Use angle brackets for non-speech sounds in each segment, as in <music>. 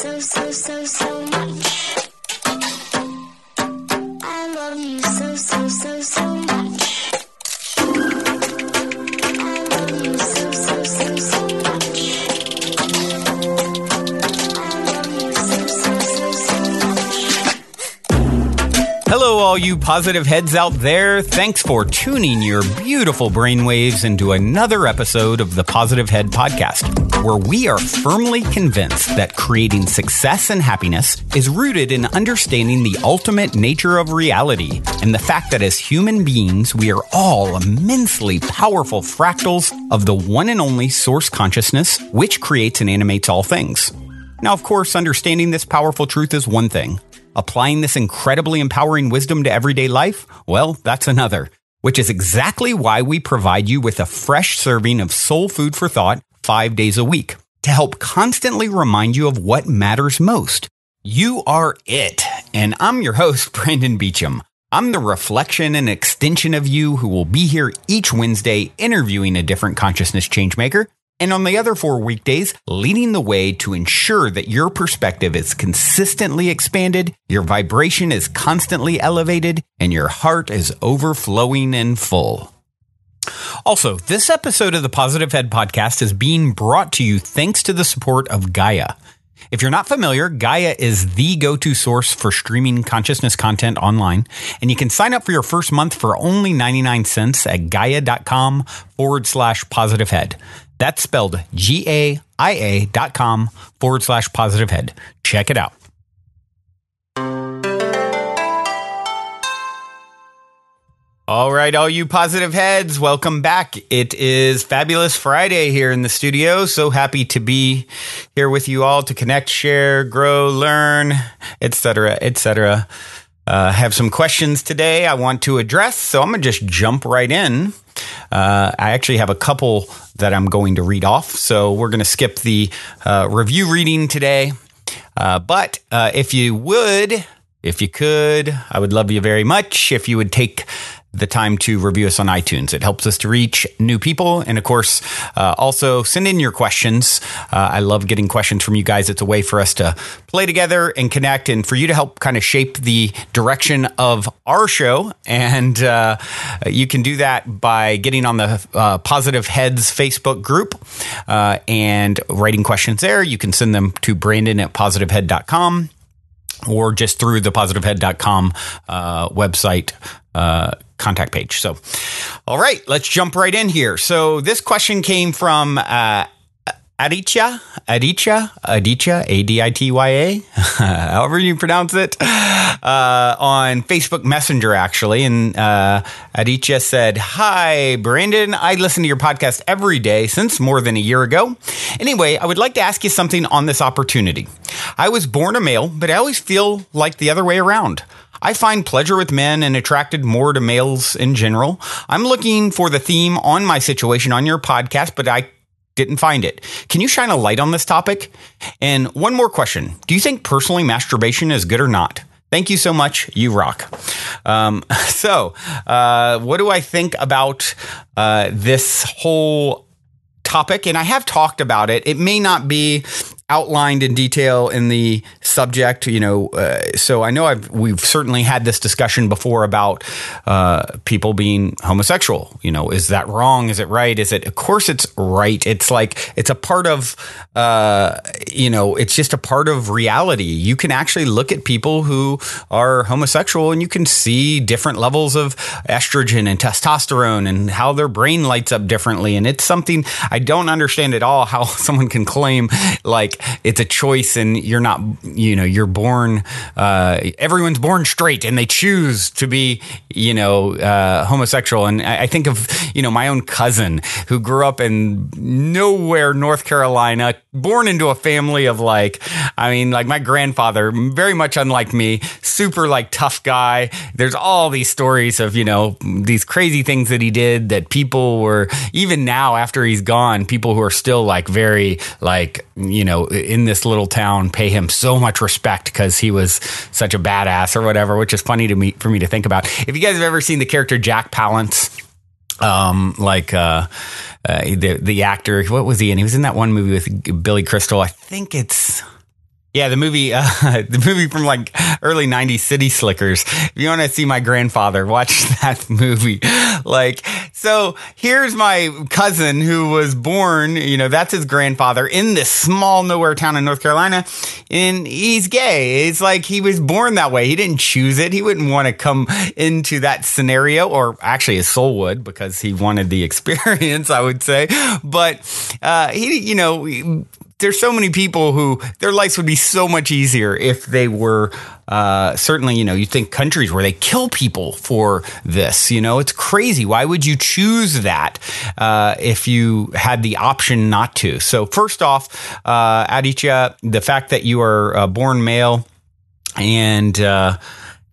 so, so, so, so much. I love you so, so, so, so much. Hello, all you positive heads out there. Thanks for tuning your beautiful brainwaves into another episode of the Positive Head Podcast, where we are firmly convinced that creating success and happiness is rooted in understanding the ultimate nature of reality and the fact that as human beings, we are all immensely powerful fractals of the one and only source consciousness, which creates and animates all things. Now, of course, understanding this powerful truth is one thing. Applying this incredibly empowering wisdom to everyday life? Well, that's another, which is exactly why we provide you with a fresh serving of soul food for thought five days a week to help constantly remind you of what matters most. You are it. And I'm your host, <laughs> Brandon Beecham. I'm the reflection and extension of you who will be here each Wednesday interviewing a different consciousness changemaker and on the other four weekdays, leading the way to ensure that your perspective is consistently expanded, your vibration is constantly elevated, and your heart is overflowing and full. Also, this episode of the Positive Head podcast is being brought to you thanks to the support of Gaia. If you're not familiar, Gaia is the go to source for streaming consciousness content online, and you can sign up for your first month for only 99 cents at gaia.com forward slash positive head. That's spelled G A I A dot com forward slash positive head. Check it out. All right, all you positive heads, welcome back. It is Fabulous Friday here in the studio. So happy to be here with you all to connect, share, grow, learn, etc., etc. Uh, have some questions today I want to address, so I'm gonna just jump right in. Uh, I actually have a couple that I'm going to read off, so we're gonna skip the uh, review reading today. Uh, but uh, if you would, if you could, I would love you very much if you would take the time to review us on iTunes. It helps us to reach new people. And of course, uh, also send in your questions. Uh, I love getting questions from you guys. It's a way for us to play together and connect and for you to help kind of shape the direction of our show. And uh, you can do that by getting on the uh, Positive Heads Facebook group uh, and writing questions there. You can send them to Brandon at positivehead.com or just through the positivehead.com uh, website uh, contact page. So, all right, let's jump right in here. So, this question came from uh, Aditya, Aditya, Aditya, A D I T Y A, <laughs> however you pronounce it, uh, on Facebook Messenger, actually. And uh, Aditya said, Hi, Brandon. I listen to your podcast every day since more than a year ago. Anyway, I would like to ask you something on this opportunity. I was born a male, but I always feel like the other way around. I find pleasure with men and attracted more to males in general. I'm looking for the theme on my situation on your podcast, but I didn't find it. Can you shine a light on this topic? And one more question Do you think personally masturbation is good or not? Thank you so much. You rock. Um, <laughs> so, uh, what do I think about uh, this whole topic? And I have talked about it. It may not be outlined in detail in the subject you know uh, so i know i've we've certainly had this discussion before about uh, people being homosexual. You know is that wrong? Is it right? Is it of course it's right. It's like it's a part of uh, you know it's just a part of reality. You can actually look at people who are homosexual and you can see different levels of estrogen and testosterone and how their brain lights up differently. And it's something i don't understand at all how <laughs> someone can claim like it's a choice and you're not you know you're born uh, everyone's born straight and they choose to be you know uh, homosexual. And I, I think of you know my own cousin who grew up in nowhere north carolina born into a family of like i mean like my grandfather very much unlike me super like tough guy. There's all these stories of you know these crazy things that he did that people were even now after he's gone people who are still like very like you know in this little town pay him so much respect because he was such a badass or whatever which is funny to me for me to think about if you guys have ever seen the character jack palance um, like uh, uh, the the actor. What was he in? He was in that one movie with Billy Crystal. I think it's Yeah, the movie, uh, <laughs> the movie from like early '90s, City Slickers. If you want to see my grandfather, watch <laughs> that movie. <laughs> Like, so here's my cousin who was born. You know, that's his grandfather in this small nowhere town in North Carolina, and he's gay. It's like he was born that way. He didn't choose it. He wouldn't want to come into that scenario, or actually, his soul would because he wanted the <laughs> experience. I would say, but uh, he, you know there's so many people who their lives would be so much easier if they were uh, certainly you know you think countries where they kill people for this you know? It's crazy. Why would you choose that uh, if you had the option not to? So first off uh, Aditya the fact that you are born male and uh,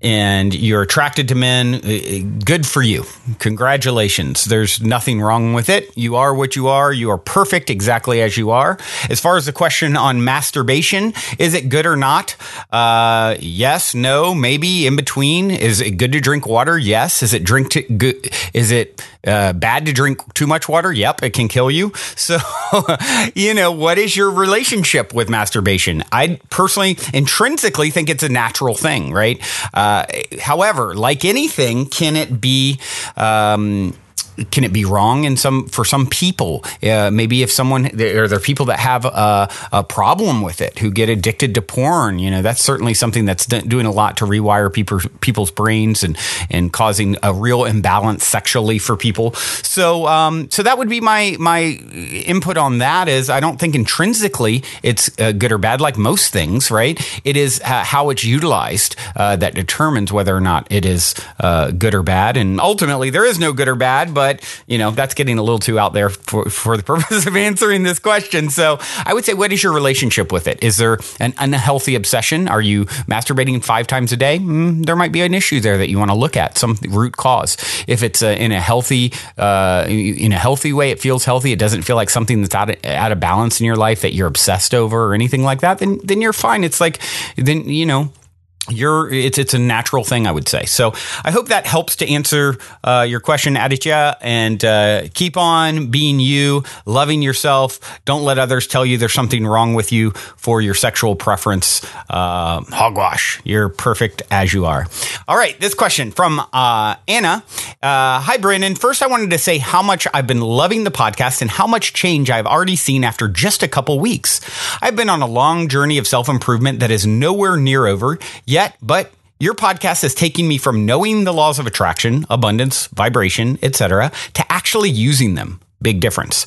and you're attracted to men, uh, good for you. Congratulations. There's nothing wrong with it. You are what you are. You are perfect exactly as you are. As far as the question on masturbation, is it good or not? Uh, yes, no, maybe in between. Is it good to drink water? Yes. Is it drink to, good? Is it uh, bad to drink too much water? Yep, it can kill you. <laughs> So, you know, what is your relationship with masturbation? I personally, intrinsically think it's a natural thing, right? Uh, however, like anything, can it be? Um, can it be wrong in some for some people? Uh, maybe if someone there are there people that have a, a, problem with it who get addicted to porn. You know, that's certainly something that's doing a lot to rewire people, people's brains and and causing a real imbalance sexually for people. So um, so that would be my my input on that. Is I don't think intrinsically it's uh, good or bad like most things. Right? It is uh, how it's utilized uh, that determines whether or not it is uh, good or bad. And ultimately, there is no good or bad, but but you know that's getting a little too out there for, for the <laughs> purpose of answering this question. So I would say, what is your relationship with it? Is there an unhealthy obsession? Are you masturbating five times a day? Mm, there might be an issue there that you want to look at, some root cause. If it's a, in a healthy, uh, in a healthy way, it feels healthy. It doesn't feel like something that's out of, out of balance in your life that you're obsessed over or anything like that. Then then you're fine. It's like then you know you're it's it's a natural thing i would say. So i hope that helps to answer uh, your question aditya and uh, keep on being you loving yourself. Don't let others tell you there's something wrong with you for your sexual preference. Uh, hogwash. You're perfect as you are. All right this question from uh, anna. Uh, hi brandon. First i wanted to say how much i've been loving the podcast and how much change i've already seen after just a couple weeks. I've been on a long journey of self-improvement that is nowhere near over yet yet, but your podcast is taking me from knowing the laws of attraction, abundance, vibration, etc., to actually using them. Big difference.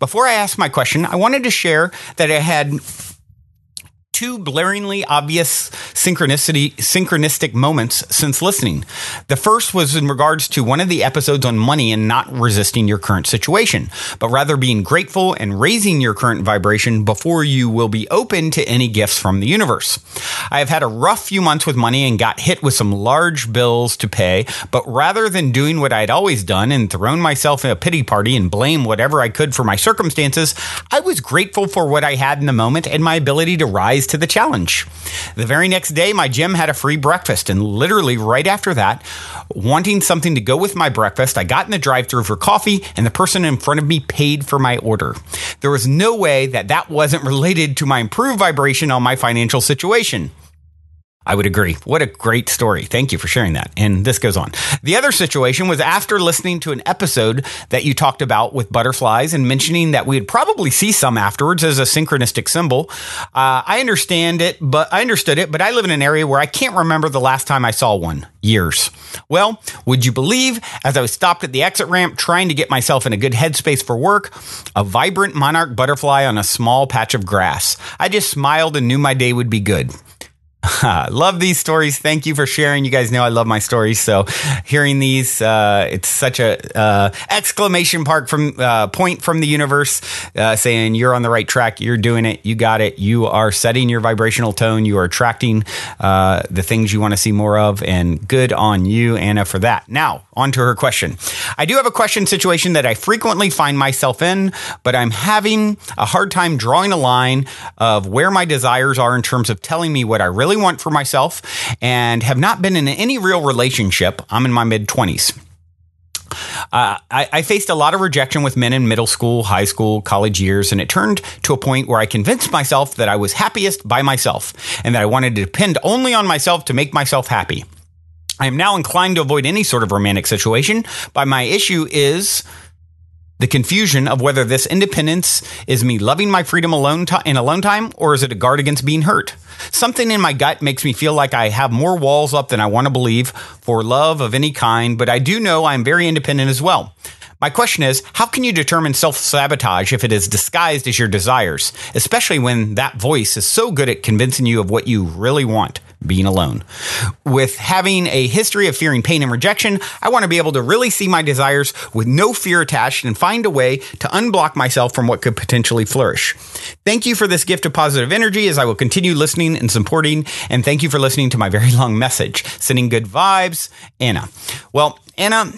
Before I ask my question, I wanted to share that I had two blaringly obvious synchronicity synchronistic moments since listening. The first was in regards to one of the episodes on money and not resisting your current situation, but rather being grateful and raising your current vibration before you will be open to any gifts from the universe. I have had a rough few months with money and got hit with some large bills to pay, but rather than doing what I'd always done and thrown myself in a pity party and blame whatever I could for my circumstances, I was grateful for what I had in the moment and my ability to rise rise to the challenge. The very next day, my gym had a free breakfast, and literally right after that, wanting something to go with my breakfast, I got in the drive through for coffee, and the person in front of me paid for my order. There was no way that that wasn't <laughs> related to my improved vibration on my financial situation. I would agree. What a great story. Thank you for sharing that. And this goes on. The other situation was after listening to an episode that you talked about with butterflies and mentioning that we'd probably see some afterwards as a synchronistic symbol. Uh, I understand it, but I understood it, but I live in an area where I can't remember the last time I saw one. Years. Well, would you believe as I was stopped at the exit ramp trying to get myself in a good headspace for work, a vibrant monarch butterfly on a small patch of grass. I just smiled and knew my day would be good. <laughs> love these stories. Thank you for sharing. You guys know I love my stories. So hearing these, uh, it's such a uh, exclamation mark from uh, point from the universe, uh, saying you're on the right track. You're doing it. You got it. You are setting your vibrational tone. You are attracting uh, the things you want to see more of, and good on you, Anna, for that. Now on to her question. I do have a question situation that I frequently find myself in, but I'm having a hard time drawing a line of where my desires are in terms of telling me what I really really want for myself and have not been in any real relationship. I'm in my mid 20s. Uh, I, I, faced a lot of rejection with men in middle school, high school, college years, and it turned to a point where I convinced myself that I was happiest by myself and that I wanted to depend only on myself to make myself happy. I am now inclined to avoid any sort of romantic situation, but my issue is the confusion of whether this independence is me loving my freedom alone t- in alone time or is it a guard against being hurt. Something in my gut makes me feel like I have more walls up than I want to believe for love of any kind, but I do know I'm very independent as well. My question is, how can you determine self sabotage if it is disguised as your desires, especially when that voice is so good at convincing you of what you really want? being alone. With having a history of fearing pain and rejection, I want to be able to really see my desires with no fear attached and find a way to unblock myself from what could potentially flourish. Thank you for this gift of positive energy as I will continue listening and supporting. And thank you for listening to my very <laughs> long message. Sending good vibes, Anna. Well, Anna,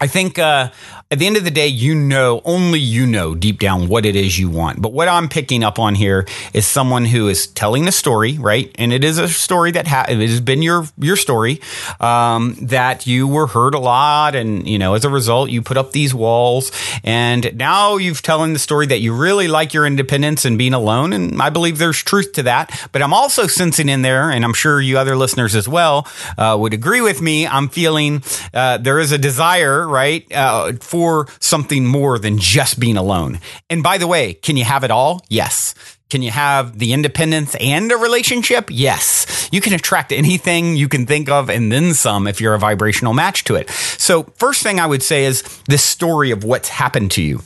I think uh, at the end of the day, you know, only you know deep down what it is you want. But what I'm picking up on here is someone who is telling a story, right? And it is a story that ha- it has been your your story um, that you were hurt a lot, and you know, as a result, you put up these walls, and now you've telling the story that you really like your independence and being alone, and I believe there's truth to that. But I'm also sensing in there, and I'm sure you other listeners as well uh, would agree with me. I'm feeling uh, there is a desire, right, uh, for for something more than just being alone. And by the way, can you have it all? Yes. Can you have the independence and a relationship? Yes. You can attract anything you can think of and then some if you're a vibrational match to it. So, first thing I would say is this story of what's happened to you.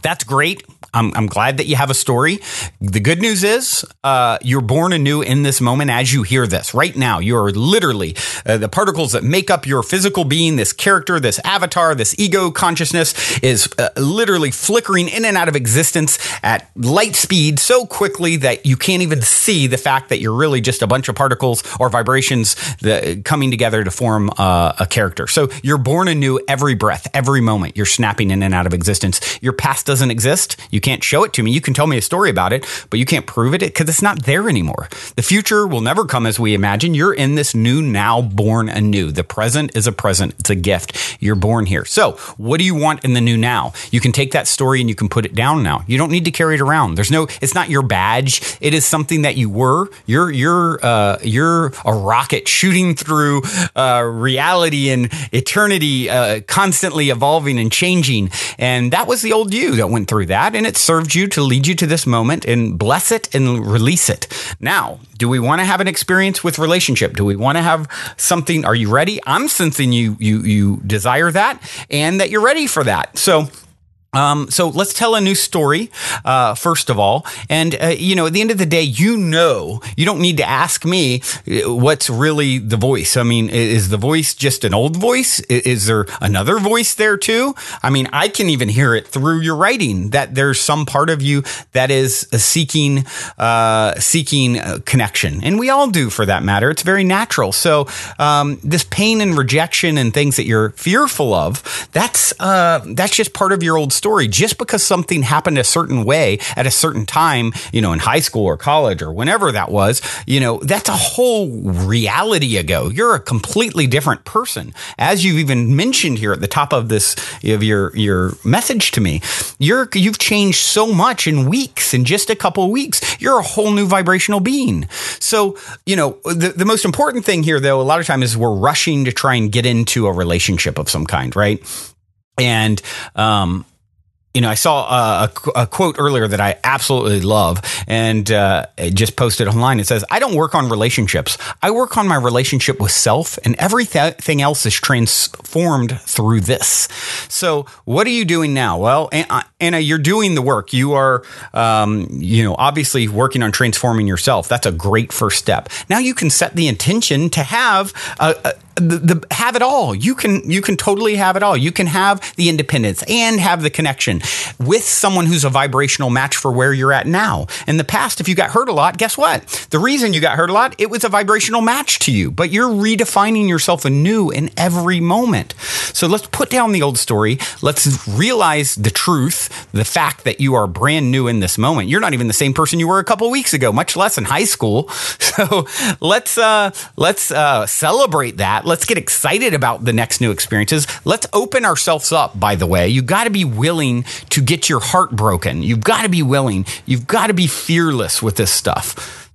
That's great. I'm, I'm glad that you have a story. The good news is uh, you're born anew in this moment as you hear this. Right now, you are literally uh, the particles that make up your physical being, this character, this avatar, this ego consciousness is uh, literally flickering in and out of existence at light speed so quickly that you can't even see the fact that you're really just a bunch of particles or vibrations that, coming together to form uh, a character. So you're born anew every breath, every moment. You're snapping in and out of existence. Your past doesn't exist. You can't show it to me. You can tell me a story about it, but you can't prove it because it's not there anymore. The future will never come as we imagine. You're in this new now born anew. The present is a present. It's a gift. You're born here. So what do you want in the new now? You can take that story and you can put it down now. You don't need to carry it around. There's no, it's not your badge. It is something that you were. You're, you're, uh, you're a rocket shooting through, uh, reality and eternity, uh, constantly evolving and changing. And that was the old you that went through that. And it served you to lead you to this moment and bless it and release it. Now, do we want to have an experience with relationship? Do we want to have something? Are you ready? I'm sensing you you you desire that and that you're ready for that. So um, so let's tell a new story, uh, first of all. And, uh, you know, at the end of the day, you know, you don't need to ask me uh, what's really the voice. I mean, is the voice just an old voice? Is there another voice there too? I mean, I can even hear it through your writing that there's some part of you that is seeking, uh, seeking connection. And we all do for that matter. It's very natural. So, um, this pain and rejection and things that you're fearful of, that's, uh, that's just part of your old story story. Just because something happened a certain way at a certain time, you know, in high school or college or whenever that was, you know, that's a whole reality ago. You're a completely different person. As you've even mentioned here at the top of this of your your message to me, you're you've changed so much in weeks, in just a couple weeks. You're a whole new vibrational being. So, you know, the, the most important thing here though, a lot of times is we're rushing to try and get into a relationship of some kind, right? And um you know, I saw a, a, quote earlier that I absolutely love and uh, just posted online. It says, I don't work on relationships. I work on my relationship with self, and everything else is transformed through this. So, what are you doing now? Well, uh, Anna, you're doing the work. You are, um, you know, obviously working on transforming yourself. That's a great first step. Now you can set the intention to have a, a the, the, have it all. You can you can totally have it all. You can have the independence and have the connection with someone who's a vibrational match for where you're at now. In the past, if you got hurt a lot, guess what? The reason you got hurt a lot, it was a vibrational match to you. But you're redefining yourself anew in every moment. So let's put down the old story. Let's realize the truth, the fact that you are brand new in this moment. You're not even the same person you were a couple weeks ago, much less in high school. <laughs> So let's uh, let's uh, celebrate that Let's get excited about the next new experiences. Let's open ourselves up, by the way. You got to be willing to get your heart broken. You've got to be willing. You've got to be fearless with this stuff.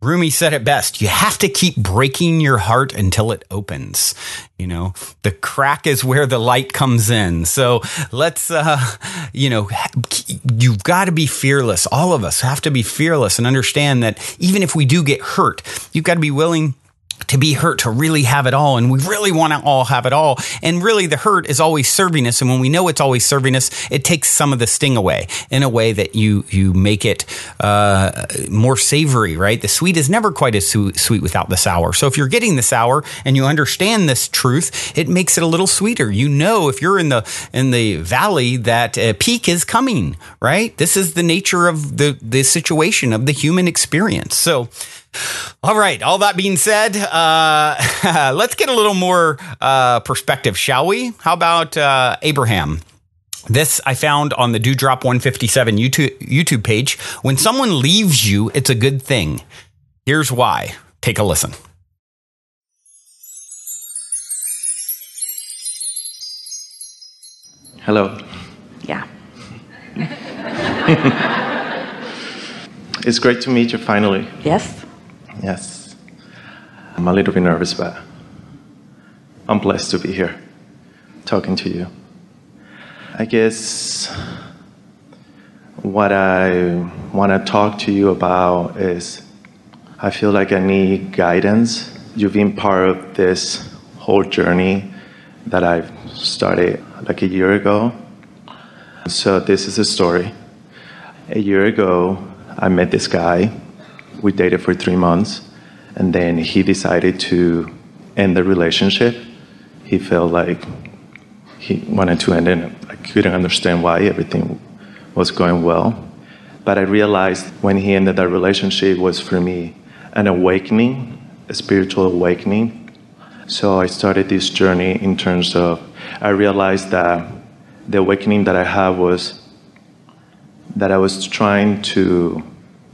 Rumi said it best. You have to keep breaking your heart until it opens. You know, the crack is where the light comes in. So let's, uh, you know, you've got to be fearless. All of us have to be fearless and understand that even if we do get hurt, you've got to be willing to be hurt, to really have it all. And we really want to all have it all. And really, the hurt is always serving us. And when we know it's always serving us, it takes some of the sting away in a way that you you make it uh, more savory, right? The sweet is never quite as su- sweet without the sour. So if you're getting the sour and you understand this truth, it makes it a little sweeter. You know, if you're in the in the valley, that a peak is coming, right? This is the nature of the the situation of the human experience. So all right. All that being said, uh, <laughs> let's get a little more uh, perspective, shall we? How about uh, Abraham? This I found on the Dewdrop 157 YouTube, YouTube page. When someone leaves you, it's a good thing. Here's why. Take a listen. Hello. Yeah. <laughs> It's great to meet you finally. Yes? Yes. I'm a little bit nervous, but I'm blessed to be here talking to you. I guess what I want to talk to you about is I feel like I need guidance. You've been part of this whole journey that I've started like a year ago. So, this is a story. A year ago, I met this guy. We dated for three months, and then he decided to end the relationship. He felt like he wanted to end it. I couldn't understand why everything was going well. But I realized when he ended that relationship was for me an awakening, a spiritual awakening. So I started this journey in terms of I realized that the awakening that I had was that I was trying to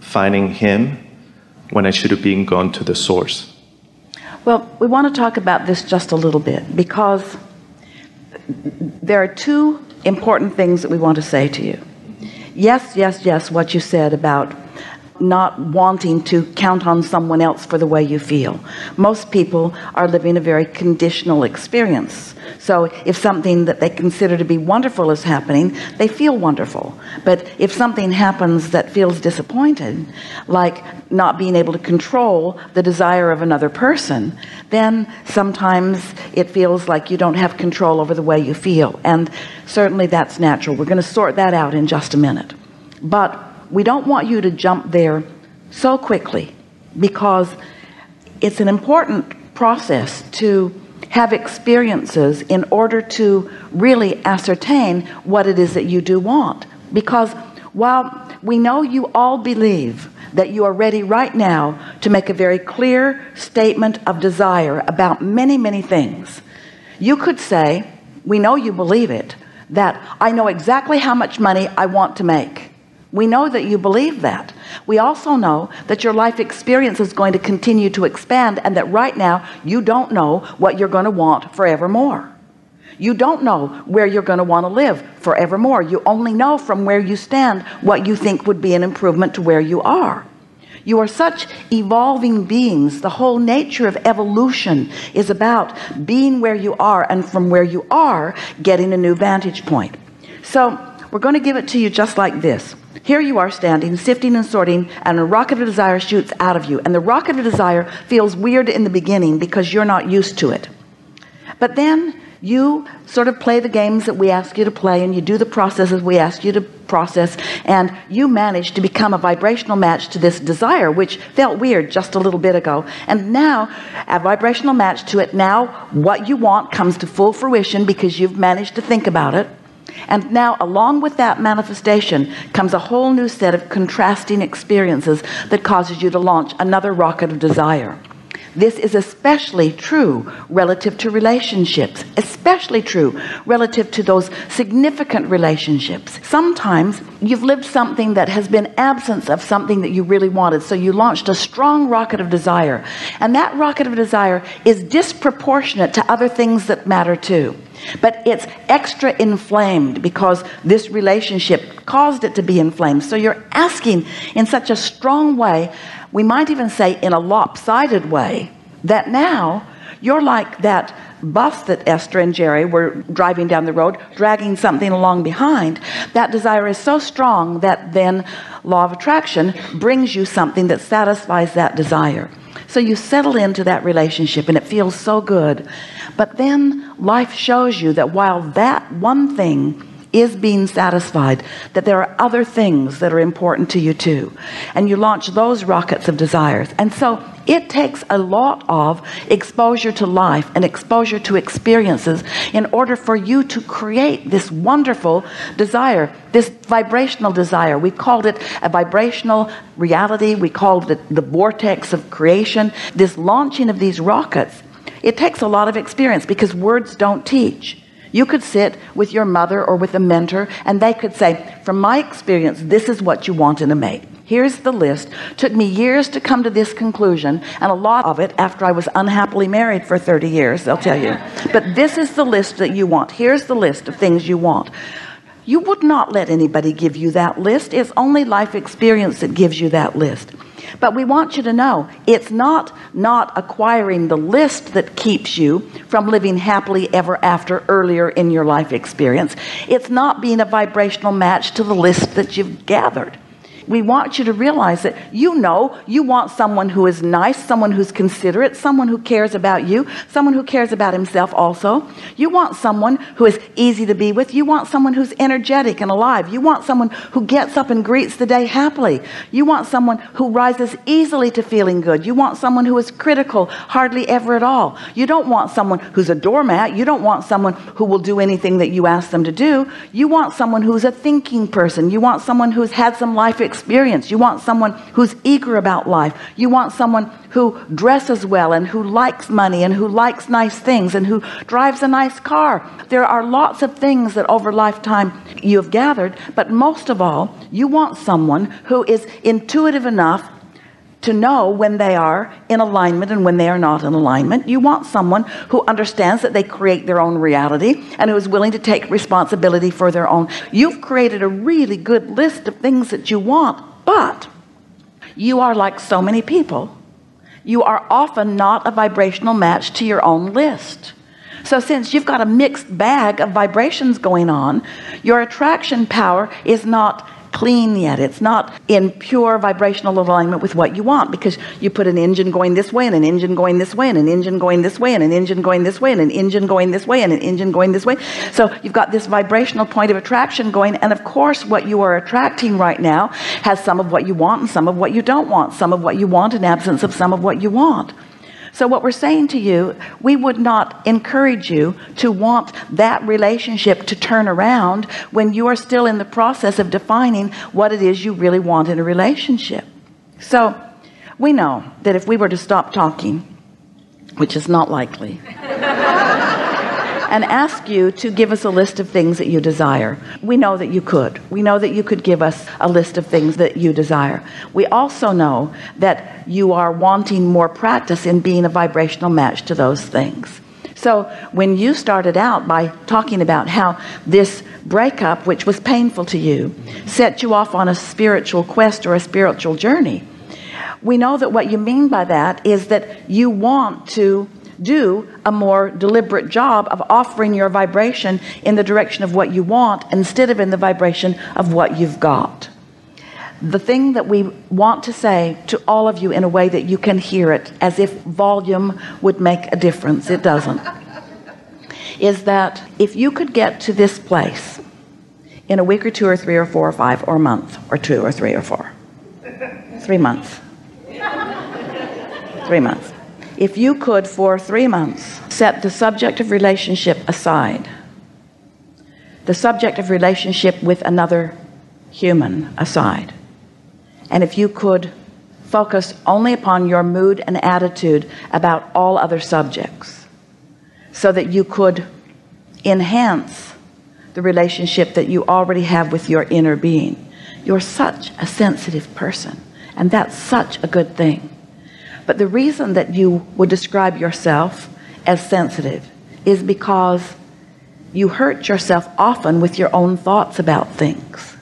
finding him when I should have been gone to the source. Well, we want to talk about this just a little bit because there are two important things that we want to say to you. Yes, yes, yes, what you said about not wanting to count on someone else for the way you feel. Most people are living a very conditional experience. So if something that they consider to be wonderful is happening, they feel wonderful. But if something happens that feels disappointed, like not being able to control the desire of another person, then sometimes it feels like you don't have control over the way you feel. And certainly that's natural. We're going to sort that out in just a minute. But we don't want you to jump there so quickly because it's an important process to have experiences in order to really ascertain what it is that you do want. Because while we know you all believe that you are ready right now to make a very clear statement of desire about many many things you could say we know you believe it that I know exactly how much money I want to make we know that you believe that. We also know that your life experience is going to continue to expand and that right now you don't know what you're going to want forevermore. You don't know where you're going to want to live forevermore. You only know from where you stand what you think would be an improvement to where you are. You are such evolving beings. The whole nature of evolution is about being where you are and from where you are getting a new vantage point. So we're going to give it to you just like this. Here you are standing, sifting and sorting, and a rocket of desire shoots out of you. And the rocket of desire feels weird in the beginning because you're not used to it. But then you sort of play the games that we ask you to play and you do the processes we ask you to process and you manage to become a vibrational match to this desire which felt weird just a little bit ago and now a vibrational match to it now what you want comes to full fruition because you've managed to think about it and now along with that manifestation comes a whole new set of contrasting experiences that causes you to launch another rocket of desire This is especially true relative to relationships, especially true relative to those significant relationships. Sometimes you've lived something that has been absence of something that you really wanted. So you launched a strong rocket of desire. And that rocket of desire is disproportionate to other things that matter too. But it's extra inflamed because this relationship caused it to be inflamed. So you're asking in such a strong way, we might even say in a lopsided way, that now you're like that bus that Esther and Jerry were driving down the road, dragging something along behind. That desire is so strong that then law of attraction brings you something that satisfies that desire. So you settle into that relationship and it feels so good. But then life shows you that while that one thing is being satisfied that there are other things that are important to you too. And you launch those rockets of desires. And so it takes a lot of exposure to life and exposure to experiences in order for you to create this wonderful desire this vibrational desire. We called it a vibrational reality. We called it the vortex of creation. This launching of these rockets it takes a lot of experience because words don't teach you could sit with your mother or with a mentor and they could say, from my experience, this is what you want in a mate. Here's the list. Took me years to come to this conclusion and a lot of it after I was unhappily married for 30 years, they'll tell you. <laughs> But this is the list that you want. Here's the list of things you want. You would not let anybody give you that list. It's only life experience that gives you that list. But we want you to know it's not not acquiring the list that keeps you from living happily ever after earlier in your life experience. It's not being a vibrational match to the list that you've gathered we want you to realize that you know you want someone who is nice someone who's considerate someone who cares about you someone who cares about himself also you want someone who is easy to be with you want someone who's energetic and alive you want someone who gets up and greets the day happily you want someone who rises easily to feeling good you want someone who is critical hardly ever at all you don't want someone who's a doormat you don't want someone who will do anything that you ask them to do you want someone who's a thinking person you want someone who's had some life experience experience. You want someone who's eager about life. You want someone who dresses well and who likes money and who likes nice things and who drives a nice car. There are lots of things that over lifetime you have gathered, but most of all, you want someone who is intuitive enough to know when they are in alignment and when they are not in alignment. You want someone who understands that they create their own reality and who is willing to take responsibility for their own. You've created a really good list of things that you want, but you are like so many people. You are often not a vibrational match to your own list. So since you've got a mixed bag of vibrations going on, your attraction power is not clean yet. It's not in pure vibrational alignment with what you want because you put an engine going this way and an engine going this way and an engine going this way and an engine going this way and an engine going this way and an engine going this way. So you've got this vibrational point of attraction going and of course what you are attracting right now has some of what you want and some of what you don't want some of what you want in absence of some of what you want so what we're saying to you, we would not encourage you to want that relationship to turn around when you are still in the process of defining what it is you really want in a relationship. So we know that if we were to stop talking, which is not likely, and ask you to give us a list of things that you desire. We know that you could. We know that you could give us a list of things that you desire. We also know that you are wanting more practice in being a vibrational match to those things. So when you started out by talking about how this breakup, which was painful to you, set you off on a spiritual quest or a spiritual journey, we know that what you mean by that is that you want to do a more deliberate job of offering your vibration in the direction of what you want instead of in the vibration of what you've got. The thing that we want to say to all of you in a way that you can hear it as if volume would make a difference. It doesn't. <laughs> Is that if you could get to this place in a week or two or three or four or five or a month or two or three or four. Three months. <laughs> Three months if you could for three months set the subject of relationship aside the subject of relationship with another human aside and if you could focus only upon your mood and attitude about all other subjects so that you could enhance the relationship that you already have with your inner being. You're such a sensitive person, and that's such a good thing. But the reason that you would describe yourself as sensitive is because you hurt yourself often with your own thoughts about things.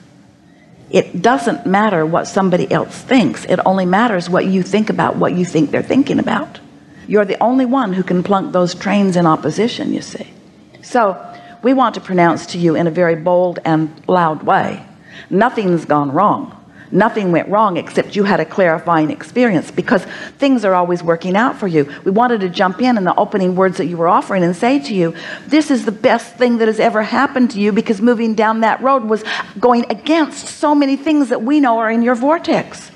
It doesn't matter what somebody else thinks. It only matters what you think about what you think they're thinking about. You're the only one who can plunk those trains in opposition, you see. So we want to pronounce to you in a very bold and loud way nothing's gone wrong nothing went wrong except you had a clarifying experience because things are always working out for you. We wanted to jump in in the opening words that you were offering and say to you this is the best thing that has ever happened to you because moving down that road was going against so many things that we know are in your vortex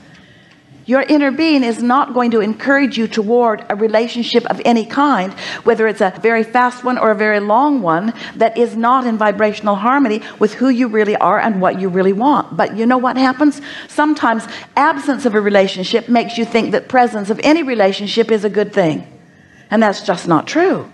your inner being is not going to encourage you toward a relationship of any kind whether it's a very fast one or a very long one that is not in vibrational harmony with who you really are and what you really want. But you know what happens? Sometimes absence of a relationship makes you think that presence of any relationship is a good thing. And that's just not true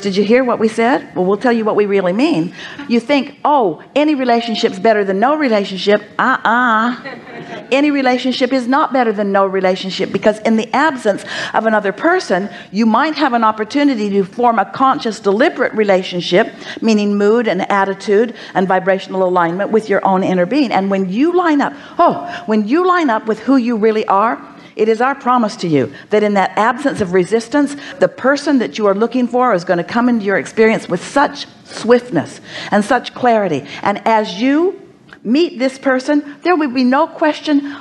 did you hear what we said? Well we'll tell you what we really mean. You think oh any relationship's better than no relationship. Uh-uh. Any relationship is not better than no relationship because in the absence of another person you might have an opportunity to form a conscious deliberate relationship meaning mood and attitude and vibrational alignment with your own inner being. And when you line up oh when you line up with who you really are it is our promise to you that in that absence of resistance, the person that you are looking for is going to come into your experience with such swiftness and such clarity. And as you meet this person, there will be no question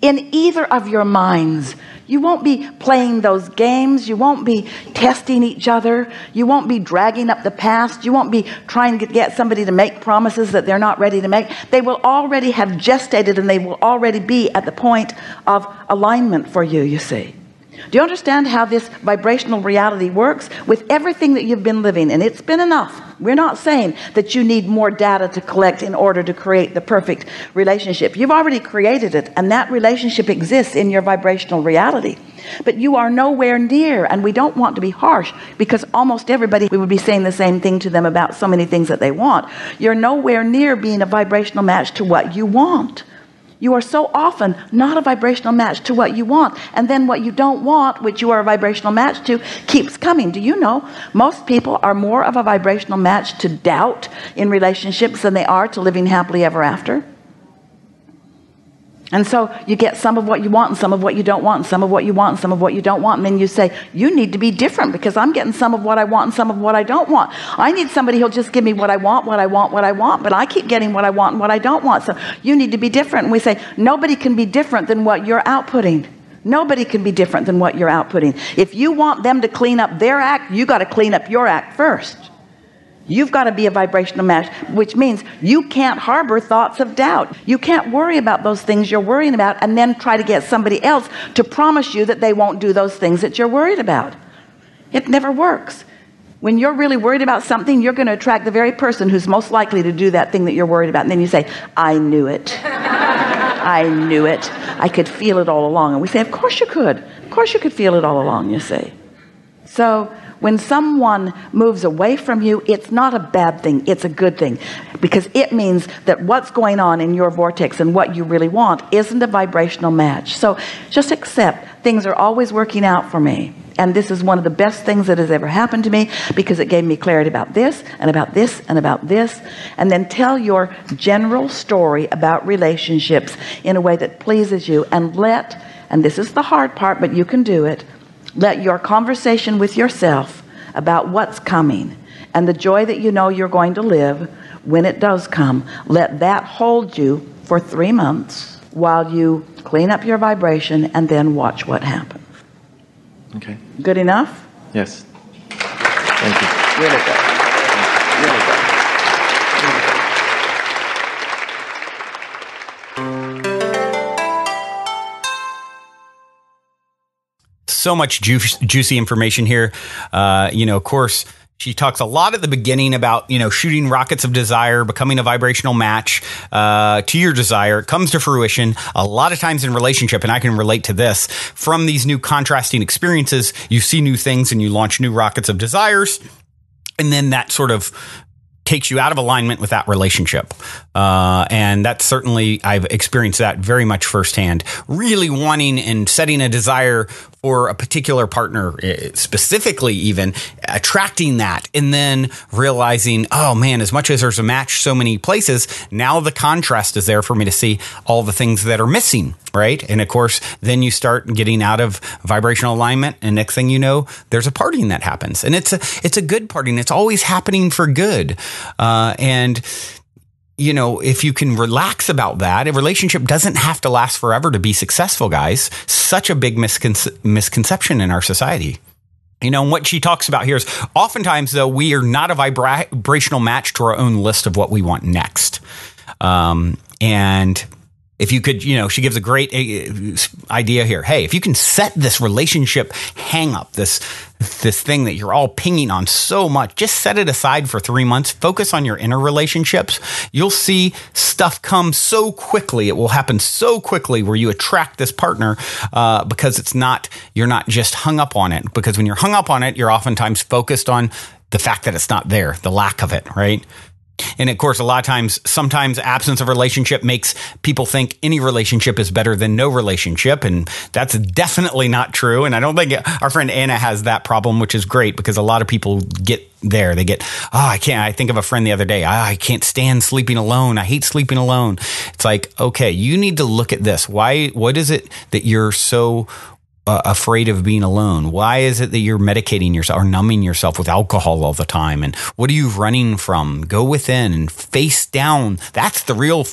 in either of your minds you won't be playing those games. You won't be testing each other. You won't be dragging up the past. You won't be trying to get somebody to make promises that they're not ready to make. They will already have gestated and they will already be at the point of alignment for you you see do you understand how this vibrational reality works? With everything that you've been living and it's been enough. We're not saying that you need more data to collect in order to create the perfect relationship. You've already created it and that relationship exists in your vibrational reality. But you are nowhere near and we don't want to be harsh because almost everybody we would be saying the same thing to them about so many things that they want. You're nowhere near being a vibrational match to what you want you are so often not a vibrational match to what you want and then what you don't want which you are a vibrational match to keeps coming. Do you know most people are more of a vibrational match to doubt in relationships than they are to living happily ever after and so you get some of what you want and some of what you don't want and some of what you want and some of what you don't want. And then you say you need to be different because I'm getting some of what I want and some of what I don't want. I need somebody who'll just give me what I want what I want what I want but I keep getting what I want and what I don't want. So you need to be different. And we say nobody can be different than what you're outputting. Nobody can be different than what you're outputting. If you want them to clean up their act you got to clean up your act first You've got to be a vibrational match, which means you can't harbor thoughts of doubt. You can't worry about those things you're worrying about and then try to get somebody else to promise you that they won't do those things that you're worried about. It never works. When you're really worried about something, you're going to attract the very person who's most likely to do that thing that you're worried about. And then you say, I knew it. <laughs> I knew it. I could feel it all along. And we say, Of course you could. Of course you could feel it all along, you see. So when someone moves away from you it's not a bad thing it's a good thing. Because it means that what's going on in your vortex and what you really want isn't a vibrational match. So just accept things are always working out for me. And this is one of the best things that has ever happened to me because it gave me clarity about this and about this and about this. And then tell your general story about relationships in a way that pleases you and let and this is the hard part but you can do it let your conversation with yourself about what's coming and the joy that you know you're going to live when it does come let that hold you for three months while you clean up your vibration and then watch what happens Okay. good enough Yes. Thank you. really good so much juicy information here. Uh, you know, of course, She talks a lot at the beginning about, you know, shooting rockets of desire, becoming a vibrational match uh, to your desire. It comes to fruition a lot of times in relationship, and I can relate to this. From these new contrasting experiences, you see new things and you launch new rockets of desires. And then that sort of takes you out of alignment with that relationship. Uh, and that's certainly, I've experienced that very much firsthand. Really wanting and setting a desire for a particular partner, eh, specifically, even attracting that, and then realizing, oh man, as much as there's a match so many places, now the contrast is there for me to see all the things that are missing, right? And of course, then you start getting out of vibrational alignment, and next thing you know, there's a parting that happens, and it's a it's a good parting. It's always happening for good, uh, and you know, if you can relax about that, a relationship doesn't have to last forever to be successful, guys. Such a big misconce- misconception in our society. You know, and what she talks about here is oftentimes, though, we are not a vibra- vibrational match to our own list of what we want next. Um, and if you could, you know, she gives a great uh, idea here. Hey, if you can set this relationship hang up, this this thing that you're all pinging on so much, just set it aside for three months. Focus on your inner relationships. You'll see stuff come so quickly. It will happen so quickly where you attract this partner uh, because it's not you're not just hung up on it. Because when you're hung up on it, you're oftentimes focused on the fact that it's not there, the lack of it, right? And of course, a lot of times, sometimes absence of relationship makes people think any relationship is better than no relationship. And that's definitely not true. And I don't think our friend Anna has that problem, which is great because a lot of people get there. They get, oh, I can't. I think of a friend the other day. I, I can't stand sleeping alone. I hate sleeping alone. It's like, okay, you need to look at this. Why, what is it that you're so uh, afraid of being alone? Why is it that you're medicating yourself or numbing yourself with alcohol all the time? And what are you running from? Go within and face down. That's the real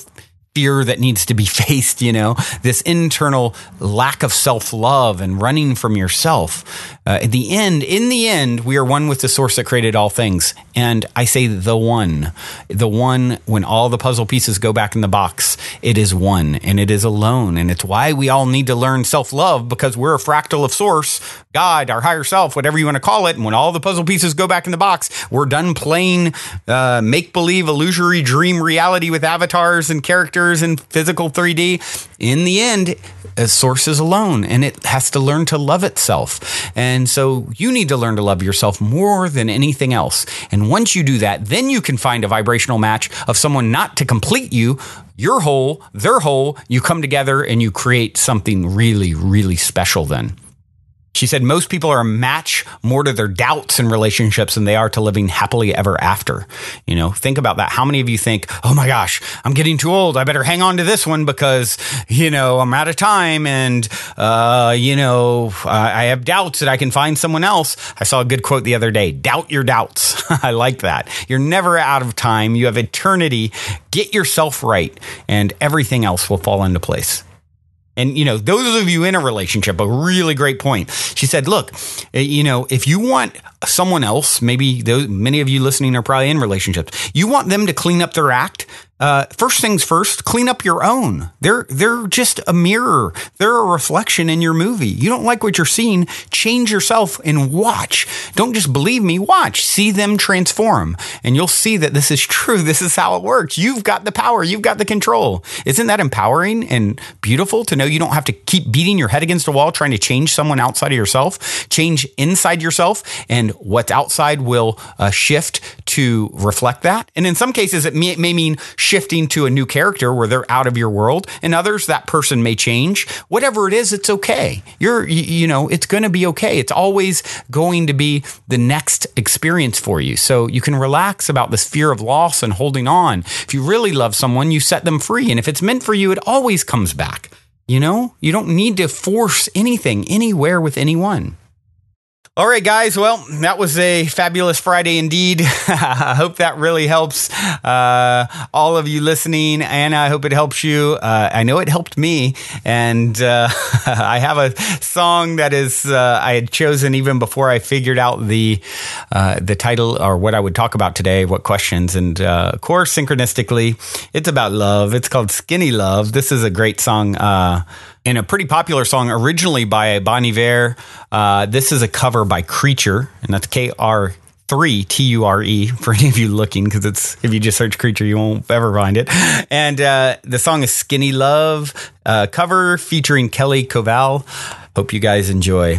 fear that needs to be <laughs> faced, you know, this internal lack of self love and running from yourself. Uh, the end, in the end, we are one with the source that created all things. And I say the one, the one when all the puzzle pieces go back in the box, it is one and it is alone. And it's why we all need to learn self love because we're a fractal of source, God, our higher self, whatever you want to call it. And when all the puzzle pieces go back in the box, we're done playing uh, make believe, illusory dream reality with avatars and characters and physical 3D. In the end, a source is alone and it has to learn to love itself. And so you need to learn to love yourself more than anything else. And once you do that, then you can find a vibrational match of someone not to complete you. You're whole, they're whole. You come together and you create something really, really special then. She said most people are a match more to their doubts in relationships than they are to living happily ever after. You know, think about that. How many of you think, oh my gosh, I'm getting too old. I better hang on to this one because, you know, I'm out of time and, uh, you know, I have doubts that I can find someone else. I saw a good quote the other day doubt your doubts. <laughs> I like that. You're never out of time. You have eternity. Get yourself right and everything else will fall into place. And, you know, those of you in a relationship, a really great point. She said, look, eh, you know, if you want someone else, maybe those, many of you listening are probably in relationships, you want them to clean up their act. Uh, first things first, clean up your own. They're they're just a mirror. They're a reflection in your movie. You don't like what you're seeing, change yourself and watch. Don't just believe me, watch. See them transform, and you'll see that this is true. <laughs> This is how it works. You've got the power. You've got the control. Isn't that empowering and beautiful to know you don't have to keep beating your head against a wall trying to change someone outside of yourself? Change inside yourself, and what's outside will uh, shift to reflect that. And in some cases, it may, may mean shifting to a new character where they're out of your world. And others, that person may change. Whatever it is, it's okay. You're, you, know, it's going to be okay. It's always going to be the next experience for you. So you can relax about this fear of loss and holding on. If you really love someone, you set them free. And if it's meant for you, it always comes back. You know, you don't need to force anything anywhere with anyone. All right, guys. Well, that was a fabulous Friday indeed. <laughs> I hope that really helps uh, all of you listening. and I hope it helps you. Uh, I know it helped me. And uh, <laughs> I have a song that is uh, I had chosen even before I figured out the uh, the title or what I would talk about today, what questions. And uh, of course, synchronistically, it's about love. It's called Skinny Love. This is a great song and a pretty popular song originally by Bon Iver. Uh, this is a cover by Creature, and that's K R three T U R E for any of you looking because it's if you just search creature you won't ever find it. And uh, the song is Skinny Love uh, cover featuring Kelly Koval. Hope you guys enjoy.